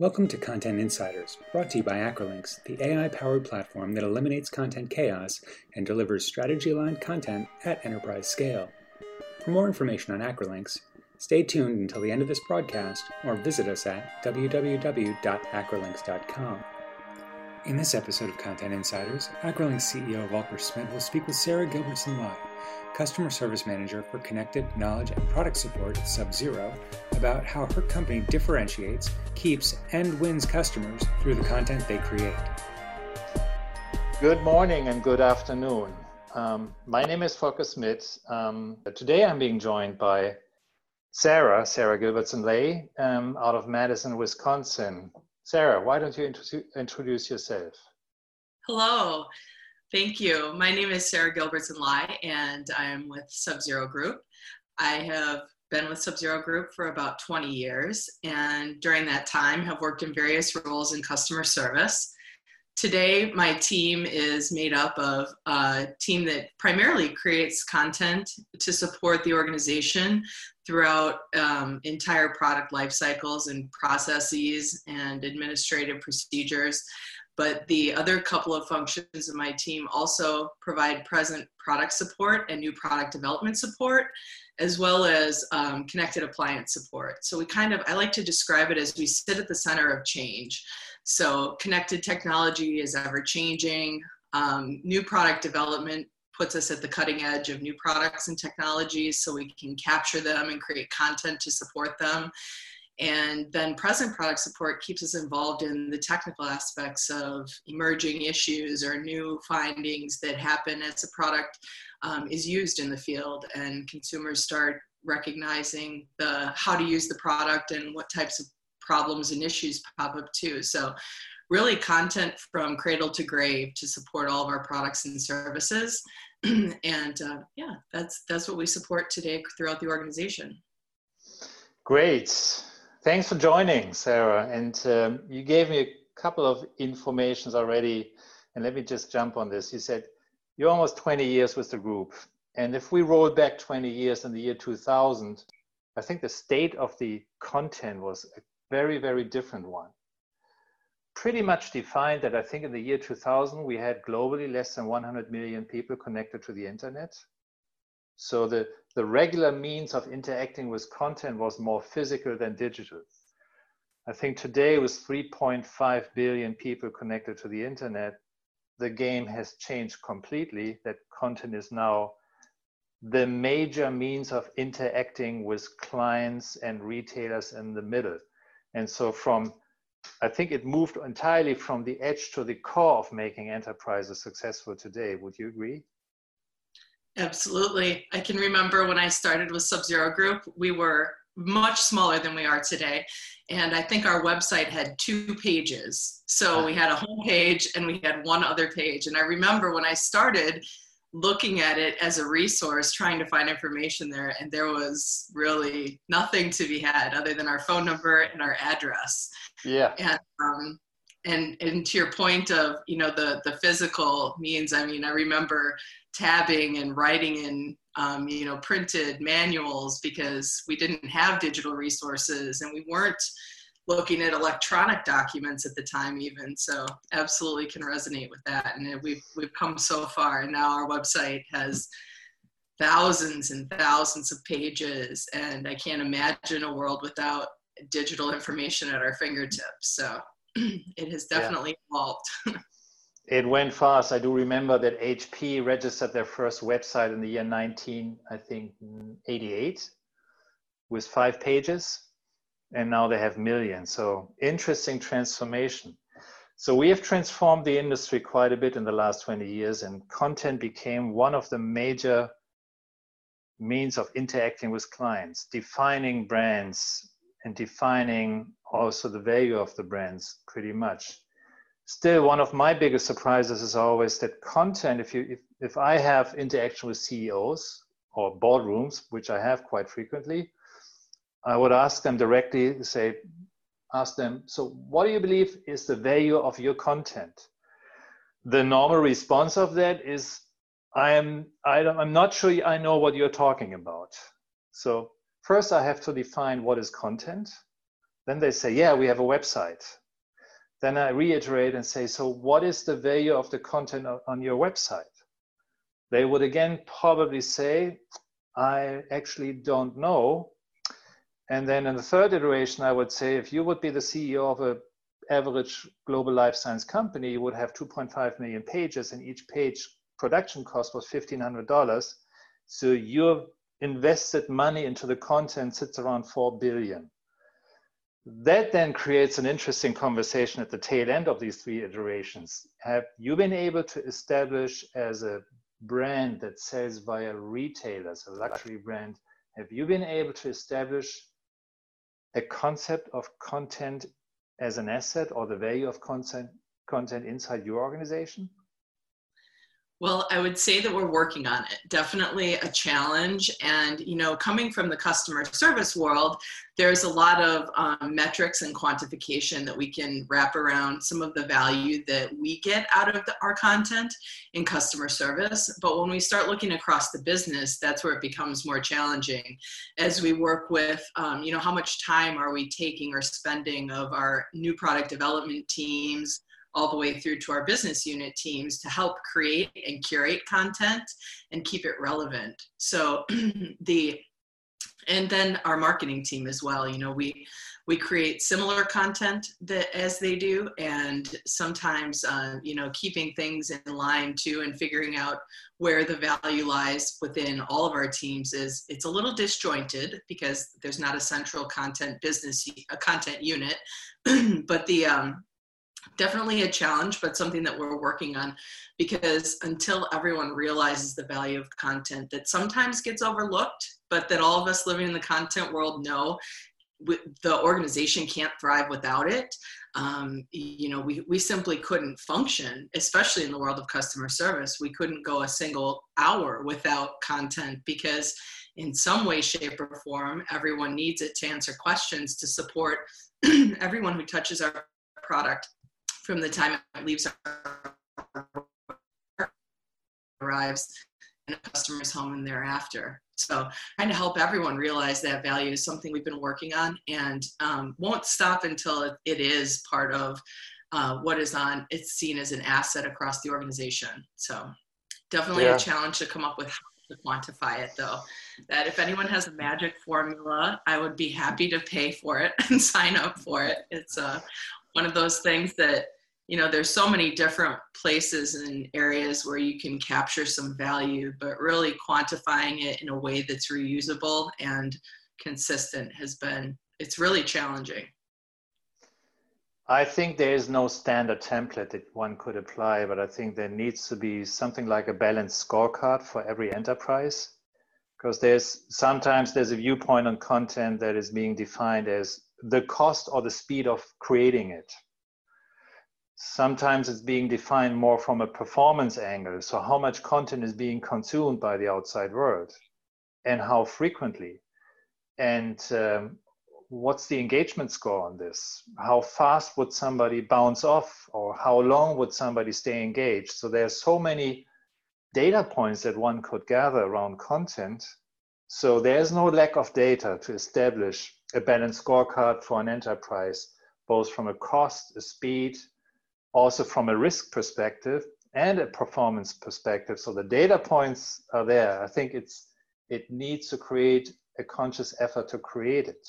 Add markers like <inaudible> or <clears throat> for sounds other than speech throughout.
Welcome to Content Insiders, brought to you by Acrolinx, the AI powered platform that eliminates content chaos and delivers strategy aligned content at enterprise scale. For more information on Acrolinx, stay tuned until the end of this broadcast or visit us at www.acrolinx.com. In this episode of Content Insiders, Acrolinx CEO Volker Smid will speak with Sarah Gilbertson Lai, Customer Service Manager for Connected Knowledge and Product Support at Sub-Zero, about how her company differentiates, keeps, and wins customers through the content they create. Good morning and good afternoon. Um, my name is Volker Smid. Um, today I'm being joined by Sarah, Sarah Gilbertson Lai, um, out of Madison, Wisconsin. Sarah, why don't you introduce yourself? Hello, thank you. My name is Sarah Gilbertson Lai, and I'm with Sub Zero Group. I have been with Sub Zero Group for about 20 years, and during that time, have worked in various roles in customer service. Today, my team is made up of a team that primarily creates content to support the organization throughout um, entire product life cycles and processes and administrative procedures. But the other couple of functions of my team also provide present product support and new product development support, as well as um, connected appliance support. So we kind of, I like to describe it as we sit at the center of change. So connected technology is ever changing. Um, new product development puts us at the cutting edge of new products and technologies so we can capture them and create content to support them. And then present product support keeps us involved in the technical aspects of emerging issues or new findings that happen as a product um, is used in the field and consumers start recognizing the how to use the product and what types of problems and issues pop up too. So really content from cradle to grave to support all of our products and services. <clears throat> and uh, yeah, that's that's what we support today throughout the organization. Great. Thanks for joining, Sarah. And um, you gave me a couple of informations already. And let me just jump on this. You said you're almost 20 years with the group. And if we roll back 20 years in the year 2000, I think the state of the content was a very, very different one pretty much defined that I think in the year 2000, we had globally less than 100 million people connected to the internet. So the, the regular means of interacting with content was more physical than digital. I think today with 3.5 billion people connected to the internet, the game has changed completely that content is now the major means of interacting with clients and retailers in the middle. And so from I think it moved entirely from the edge to the core of making enterprises successful today. Would you agree? Absolutely. I can remember when I started with Sub Zero Group, we were much smaller than we are today. And I think our website had two pages. So we had a home page and we had one other page. And I remember when I started, looking at it as a resource, trying to find information there, and there was really nothing to be had other than our phone number and our address. Yeah. And um, and and to your point of you know the the physical means, I mean, I remember tabbing and writing in um, you know printed manuals because we didn't have digital resources and we weren't looking at electronic documents at the time even. So absolutely can resonate with that. And we've we've come so far. And now our website has thousands and thousands of pages. And i can't imagine a world without digital information at our fingertips. So <clears throat> it has definitely yeah. evolved <laughs> it went fast i do remember that hp registered their first website in the year 19 i think 88 with five pages and now they have millions. So interesting transformation. So we have transformed the industry quite a bit in the last 20 years, and content became one of the major means of interacting with clients, defining brands and defining also the value of the brands pretty much. Still, one of my biggest surprises is always that content, if you if, if I have interaction with CEOs or boardrooms, which I have quite frequently, I would ask them directly, say, ask them, so what do you believe is the value of your content? The normal response of that is, I am, I I'm not sure I know what you're talking about. So first I have to define what is content. Then they say, yeah, we have a website. Then I reiterate and say, so what is the value of the content on your website? They would again probably say, I actually don't know. And then in the third iteration, I would say, if you would be the CEO of a average global life science company, you would have 2.5 million pages, and each page production cost was $1,500. So your invested money into the content sits around 4 billion. That then creates an interesting conversation at the tail end of these three iterations. Have you been able to establish as a brand that sells via retailers, a luxury brand, have you been able to establish a concept of content as an asset or the value of content content inside your organization? Well, I would say that we're working on it. Definitely a challenge. And, you know, coming from the customer service world, there's a lot of um, metrics and quantification that we can wrap around some of the value that we get out of the, our content in customer service. But when we start looking across the business, that's where it becomes more challenging as we work with, um, you know, how much time are we taking or spending of our new product development teams all the way through to our business unit teams to help create and curate content and keep it relevant. So <clears throat> the and then our marketing team as well you know we we create similar content that as they do and sometimes uh, you know keeping things in line too and figuring out where the value lies within all of our teams is it's a little disjointed because there's not a central content business a content unit <clears throat> but the um, definitely a challenge, but something that we're working on because until everyone realizes the value of content that sometimes gets overlooked, but that all of us living in the content world know the organization can't thrive without it. Um, you know, we, we simply couldn't function, especially in the world of customer service. We couldn't go a single hour without content because in some way, shape, or form, everyone needs it to answer questions to support <clears throat> everyone who touches our product from the time it leaves arrives in a customer's home and thereafter. So trying to help everyone realize that value is something we've been working on and um, won't stop until it, it is part of uh, what is on, it's seen as an asset across the organization. So definitely yeah. a challenge to come up with how to quantify it though. That if anyone has a magic formula, I would be happy to pay for it <laughs> and sign up for it. It's uh, one of those things that you know there's so many different places and areas where you can capture some value but really quantifying it in a way that's reusable and consistent has been it's really challenging. I think there is no standard template that one could apply but i think there needs to be something like a balanced scorecard for every enterprise. Because there's sometimes there's a viewpoint on content that is being defined as the cost or the speed of creating it sometimes it's being defined more from a performance angle. So, how much content is being consumed by the outside world and how frequently? And um, what's the engagement score on this? How fast would somebody bounce off, or how long would somebody stay engaged? So, there's so many data points that one could gather around content. So, there's no lack of data to establish a balanced scorecard for an enterprise, both from a cost, a speed, also from a risk perspective and a performance perspective. So the data points are there. I think it's it needs to create a conscious effort to create it.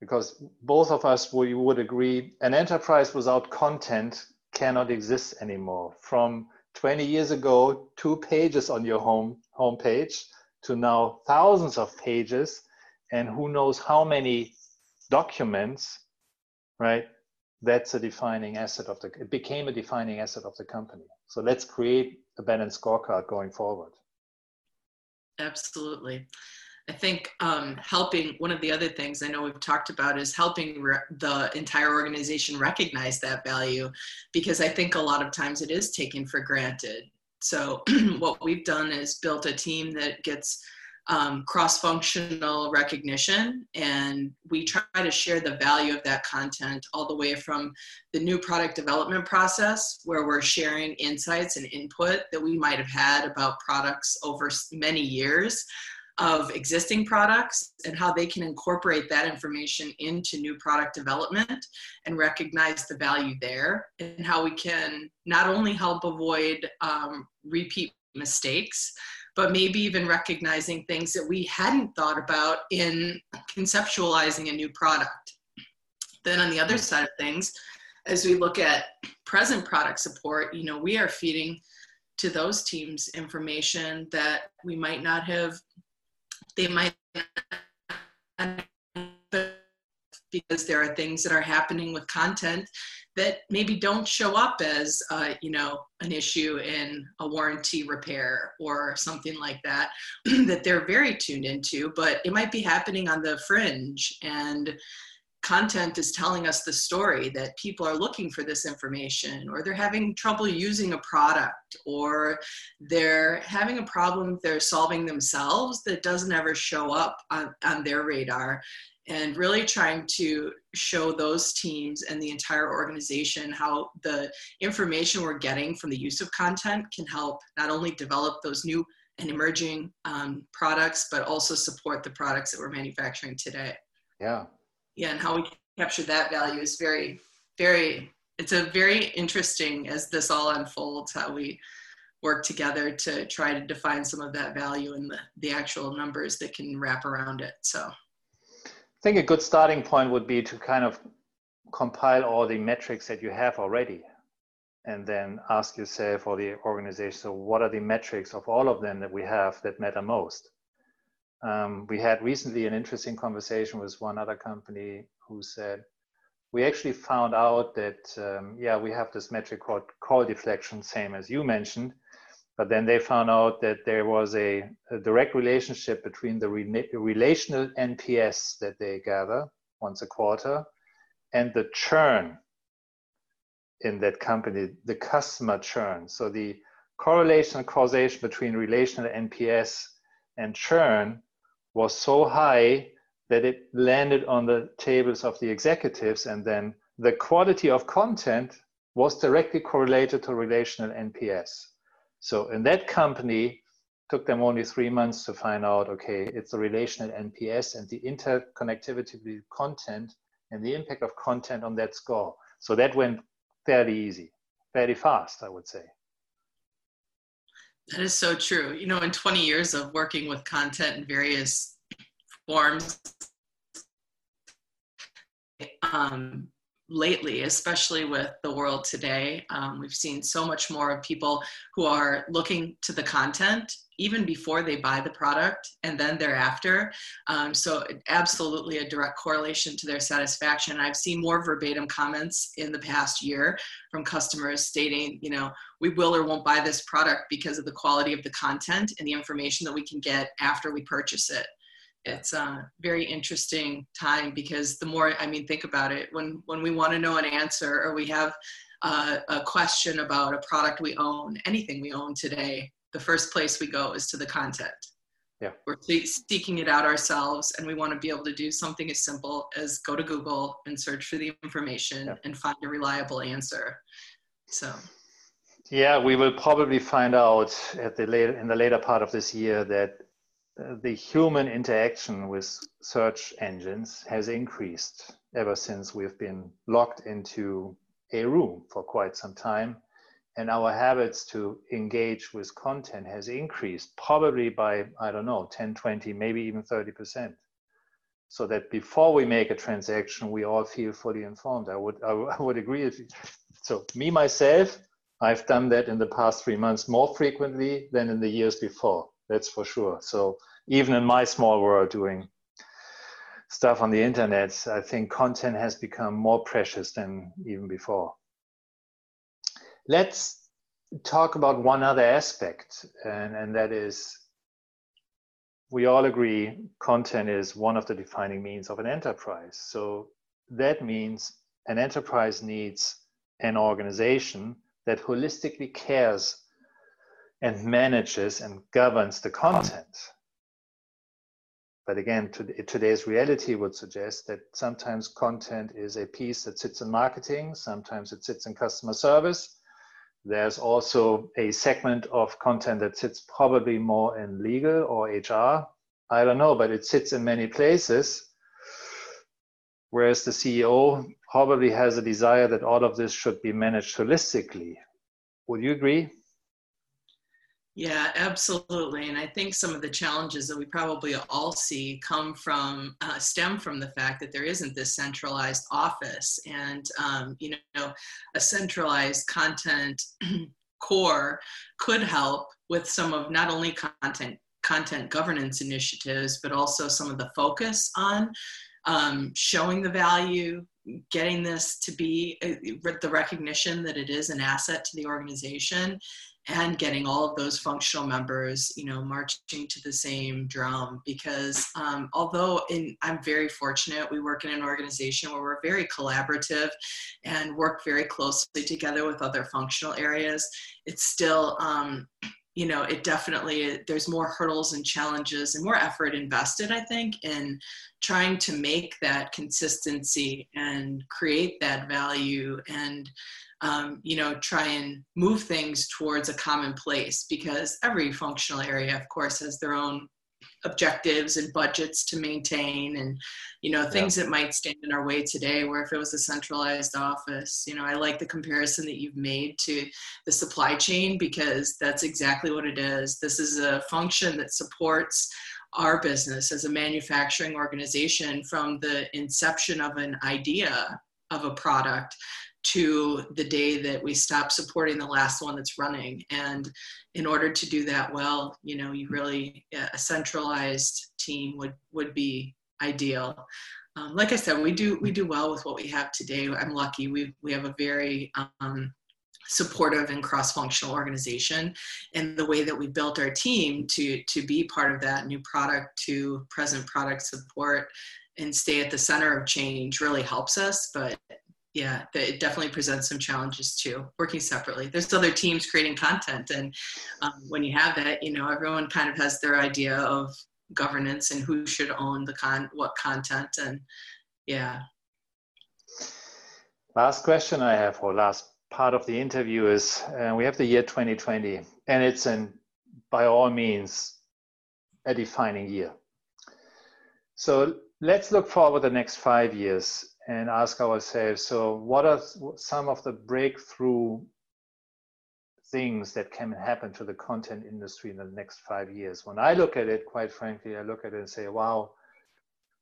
Because both of us we would agree an enterprise without content cannot exist anymore. From 20 years ago, two pages on your home homepage to now thousands of pages and who knows how many documents, right? That's a defining asset of the it became a defining asset of the company. So let's create a balanced scorecard going forward. Absolutely. I think um, helping one of the other things i know we've talked about is helping re- the entire organization recognize that value because i think a lot of times it is taken for granted. So <clears throat> what we've done is built a team that gets um, cross-functional recognition and we try to share the value of that content all the way from the new product development process where we're sharing insights and input that we might have had about products over many years of existing products and how they can incorporate that information into new product development and recognize the value there and how we can not only help avoid um, repeat mistakes but maybe even recognizing things that we hadn't thought about in conceptualizing a new product. Then on the other mm. side of things as we look at present product support you know we are feeding to those teams information that we might not have they might because there are things that are happening with content that maybe don't show up as uh, you know an issue in a warranty repair or something like that <clears throat> that they're very tuned into but it might be happening on the fringe. And content is telling us the story that people are looking for this information or they're having trouble using a product or they're having a problem they're solving themselves that doesn't ever show up on, on their radar. And really trying to show those teams and the entire organization how the information we're getting from the use of content can help not only develop those new and emerging um, products but also support the products that we're manufacturing today yeah yeah, and how we capture that value is very, very, it's a very interesting as this all unfolds, how we work together to try to define some of that value and the, the actual numbers that can wrap around it. So think a good starting point would be to kind of compile all the metrics that you have already and then ask yourself or the organization, so what are the metrics of all of them that we have that matter most? Um, we had recently an interesting conversation with one other company who said, we actually found out that, um, yeah, we have this metric called call deflection, same as you mentioned, but then they found out that there was a, a direct relationship between the re relational NPS that they gather once a quarter and the churn in that company, the customer churn. So the correlation and causation between relational NPS and churn was so high that it landed on the tables of the executives and then the quality of content was directly correlated to relational nps so in that company took them only three months to find out okay it's the relational nps and the interconnectivity with content and the impact of content on that score so that went fairly easy fairly fast i would say that is so true. You know, in 20 years of working with content in various forms, um, lately, especially with the world today, um, we've seen so much more of people who are looking to the content even before they buy the product and then thereafter. Um, so absolutely a direct correlation to their satisfaction. I've seen more verbatim comments in the past year from customers stating, you know, we will or won't buy this product because of the quality of the content and the information that we can get after we purchase it. It's a very interesting time because the more, I mean, think about it, when, when we want to know an answer or we have uh, a question about a product we own, anything we own today, the first place we go is to the content. Yeah. We're seeking it out ourselves, and we want to be able to do something as simple as go to Google and search for the information yeah. and find a reliable answer. So. Yeah, we will probably find out at the later in the later part of this year that the human interaction with search engines has increased ever since we've been locked into a room for quite some time. And our habits to engage with content has increased probably by i don't know 10 20 maybe even 30% so that before we make a transaction we all feel fully informed. I would <laughs> i, would agree with you. So me myself i've done that in the past three months more frequently than in the years before that's for sure so even in my small world doing stuff on the internet i think content has become more precious than even before Let's talk about one other aspect, and, and that is we all agree content is one of the defining means of an enterprise. So that means an enterprise needs an organization that holistically cares and manages and governs the content. But again, today's reality would suggest that sometimes content is a piece that sits in marketing, sometimes it sits in customer service, there's also a segment of content that sits probably more in legal or HR, I don't know, but it sits in many places. Whereas the CEO probably has a desire that all of this should be managed holistically. Would you agree? Yeah, absolutely. And I think some of the challenges that we probably all see come from, uh, stem from the fact that there isn't this centralized office. And, um, you know, a centralized content <clears throat> core could help with some of not only content content governance initiatives, but also some of the focus on um, showing the value, getting this to be uh, the recognition that it is an asset to the organization, and getting all of those functional members, you know, marching to the same drum. Because um, although in, I'm very fortunate, we work in an organization where we're very collaborative and work very closely together with other functional areas. It's still um, you know it definitely there's more hurdles and challenges and more effort invested i think in trying to make that consistency and create that value and um, you know try and move things towards a common place because every functional area of course has their own objectives and budgets to maintain and you know things yeah. that might stand in our way today where if it was a centralized office you know i like the comparison that you've made to the supply chain because that's exactly what it is this is a function that supports our business as a manufacturing organization from the inception of an idea of a product to the day that we stop supporting the last one that's running. And in order to do that well, you know, you really a centralized team would would be ideal. Um, like I said, we do we do well with what we have today. I'm lucky. We we have a very um, supportive and cross-functional organization and the way that we built our team to to be part of that new product to present product support and stay at the center of change really helps us but yeah, it definitely presents some challenges too, working separately. There's other teams creating content. And um, when you have that, you know, everyone kind of has their idea of governance and who should own the con, what content. And yeah. Last question I have, or last part of the interview is uh, we have the year 2020, and it's an, by all means, a defining year. So let's look forward the next five years and ask ourselves so what are some of the breakthrough things that can happen to the content industry in the next five years? When i look at it quite frankly i look at it and say wow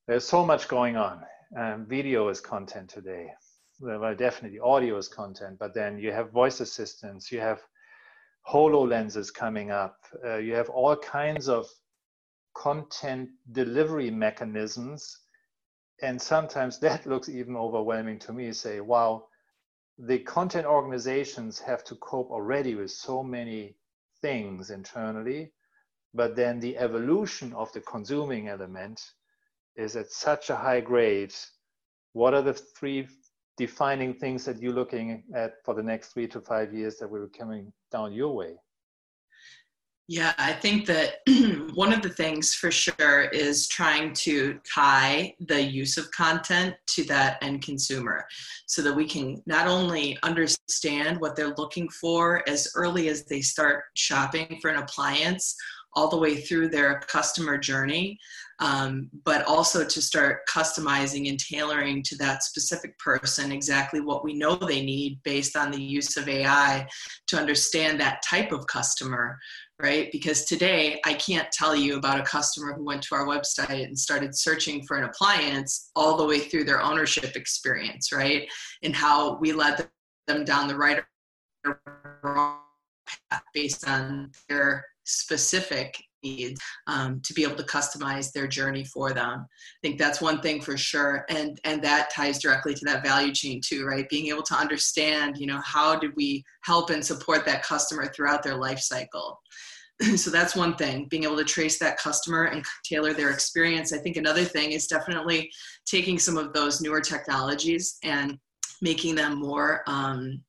there's so much going on. Um, video is content today. Well definitely audio is content but then you have voice assistants you have HoloLenses coming up uh, you have all kinds of content delivery mechanisms and sometimes that <laughs> looks even overwhelming to me say wow the content organizations have to cope already with so many things internally but then the evolution of the consuming element is at such a high grade. What are the three defining things that you're looking at for the next three to five years that will be coming down your way yeah, I think that <clears throat> one of the things for sure is trying to tie the use of content to that end consumer so that we can not only understand what they're looking for as early as they start shopping for an appliance all the way through their customer journey, um, but also to start customizing and tailoring to that specific person exactly what we know they need based on the use of AI to understand that type of customer right? Because today I can't tell you about a customer who went to our website and started searching for an appliance all the way through their ownership experience, right? And how we led them down the right or wrong path based on their specific needs um, to be able to customize their journey for them. I think that's one thing for sure and and that ties directly to that value chain too right? Being able to understand you know how do we help and support that customer throughout their life cycle. <clears throat> So that's one thing being able to trace that customer and tailor their experience. I think another thing is definitely taking some of those newer technologies and making them more um,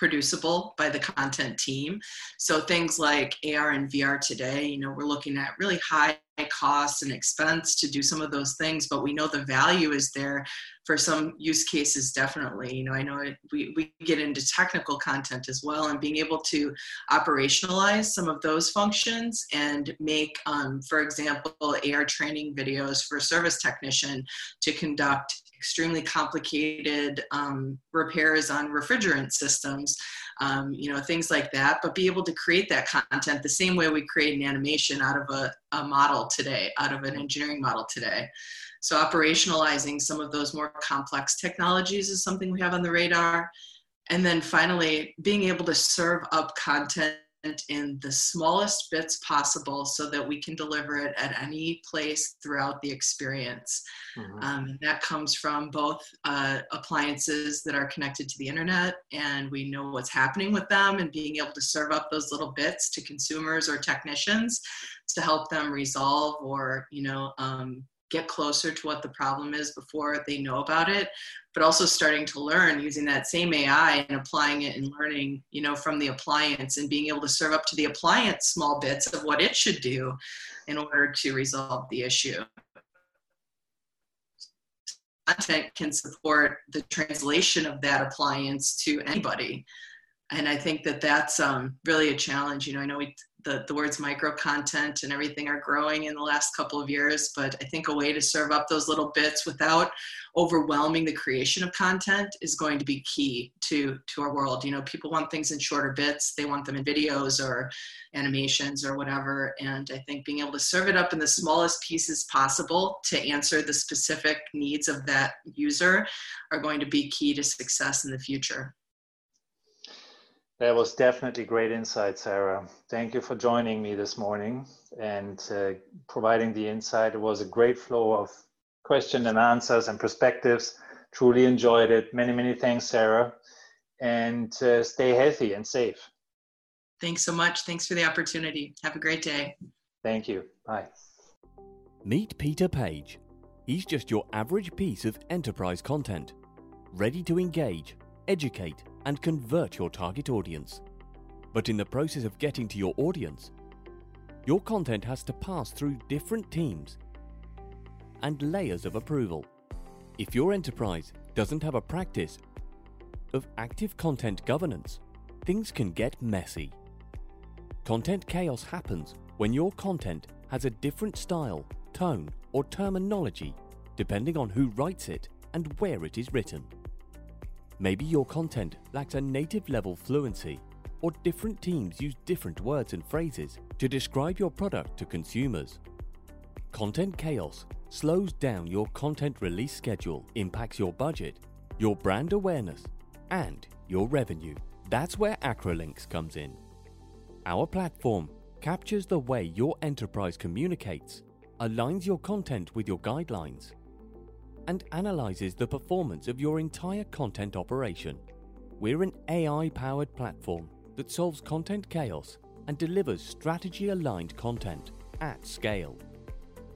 producible by the content team. So things like AR and VR today, you know, we're looking at really high costs and expense to do some of those things, but we know the value is there for some use cases definitely. You know, I know it, we, we get into technical content as well and being able to operationalize some of those functions and make, um, for example, AR training videos for service technician to conduct extremely complicated um, repairs on refrigerant systems, um, you know, things like that, but be able to create that content the same way we create an animation out of a, a model today, out of an engineering model today. So operationalizing some of those more complex technologies is something we have on the radar. And then finally, being able to serve up content in the smallest bits possible so that we can deliver it at any place throughout the experience. Mm-hmm. Um, that comes from both uh, appliances that are connected to the internet and we know what's happening with them and being able to serve up those little bits to consumers or technicians to help them resolve or, you know, um, get closer to what the problem is before they know about it but also starting to learn using that same ai and applying it and learning you know from the appliance and being able to serve up to the appliance small bits of what it should do in order to resolve the issue. Content can support the translation of that appliance to anybody. And i think that that's um, really a challenge. You know i know we the, the words micro content and everything are growing in the last couple of years but i think a way to serve up those little bits without overwhelming the creation of content is going to be key to to our world. You know people want things in shorter bits. They want them in videos or animations or whatever. And i think being able to serve it up in the smallest pieces possible to answer the specific needs of that user are going to be key to success in the future that was definitely great insight, Sarah. Thank you for joining me this morning and uh, providing the insight. It was a great flow of questions and answers and perspectives. Truly enjoyed it. Many, many thanks, Sarah. And uh, stay healthy and safe. Thanks so much. Thanks for the opportunity. Have a great day. Thank you. Bye. Meet Peter Page. He's just your average piece of enterprise content, ready to engage, educate, and convert your target audience. But in the process of getting to your audience, your content has to pass through different teams and layers of approval. If your enterprise doesn't have a practice of active content governance, things can get messy. Content chaos happens when your content has a different style, tone, or terminology depending on who writes it and where it is written. Maybe your content lacks a native level fluency, or different teams use different words and phrases to describe your product to consumers. Content chaos slows down your content release schedule, impacts your budget, your brand awareness, and your revenue. That's where Acrolinx comes in. Our platform captures the way your enterprise communicates, aligns your content with your guidelines, and analyzes the performance of your entire content operation. We're an AI powered platform that solves content chaos and delivers strategy aligned content at scale.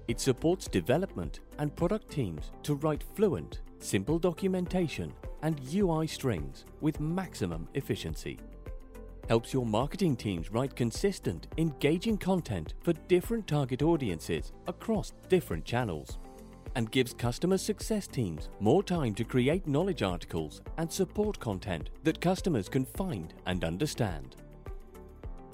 It supports development and product teams to write fluent, simple documentation and UI strings with maximum efficiency. Helps your marketing teams write consistent, engaging content for different target audiences across different channels and gives customer success teams more time to create knowledge articles and support content that customers can find and understand.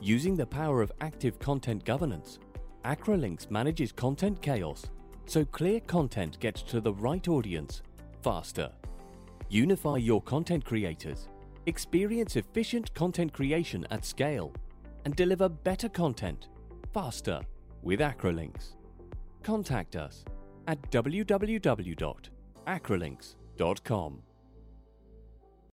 Using the power of active content governance, Acrolinx manages content chaos so clear content gets to the right audience faster. Unify your content creators, experience efficient content creation at scale, and deliver better content faster with Acrolinx. Contact us at www.acrolinx.com.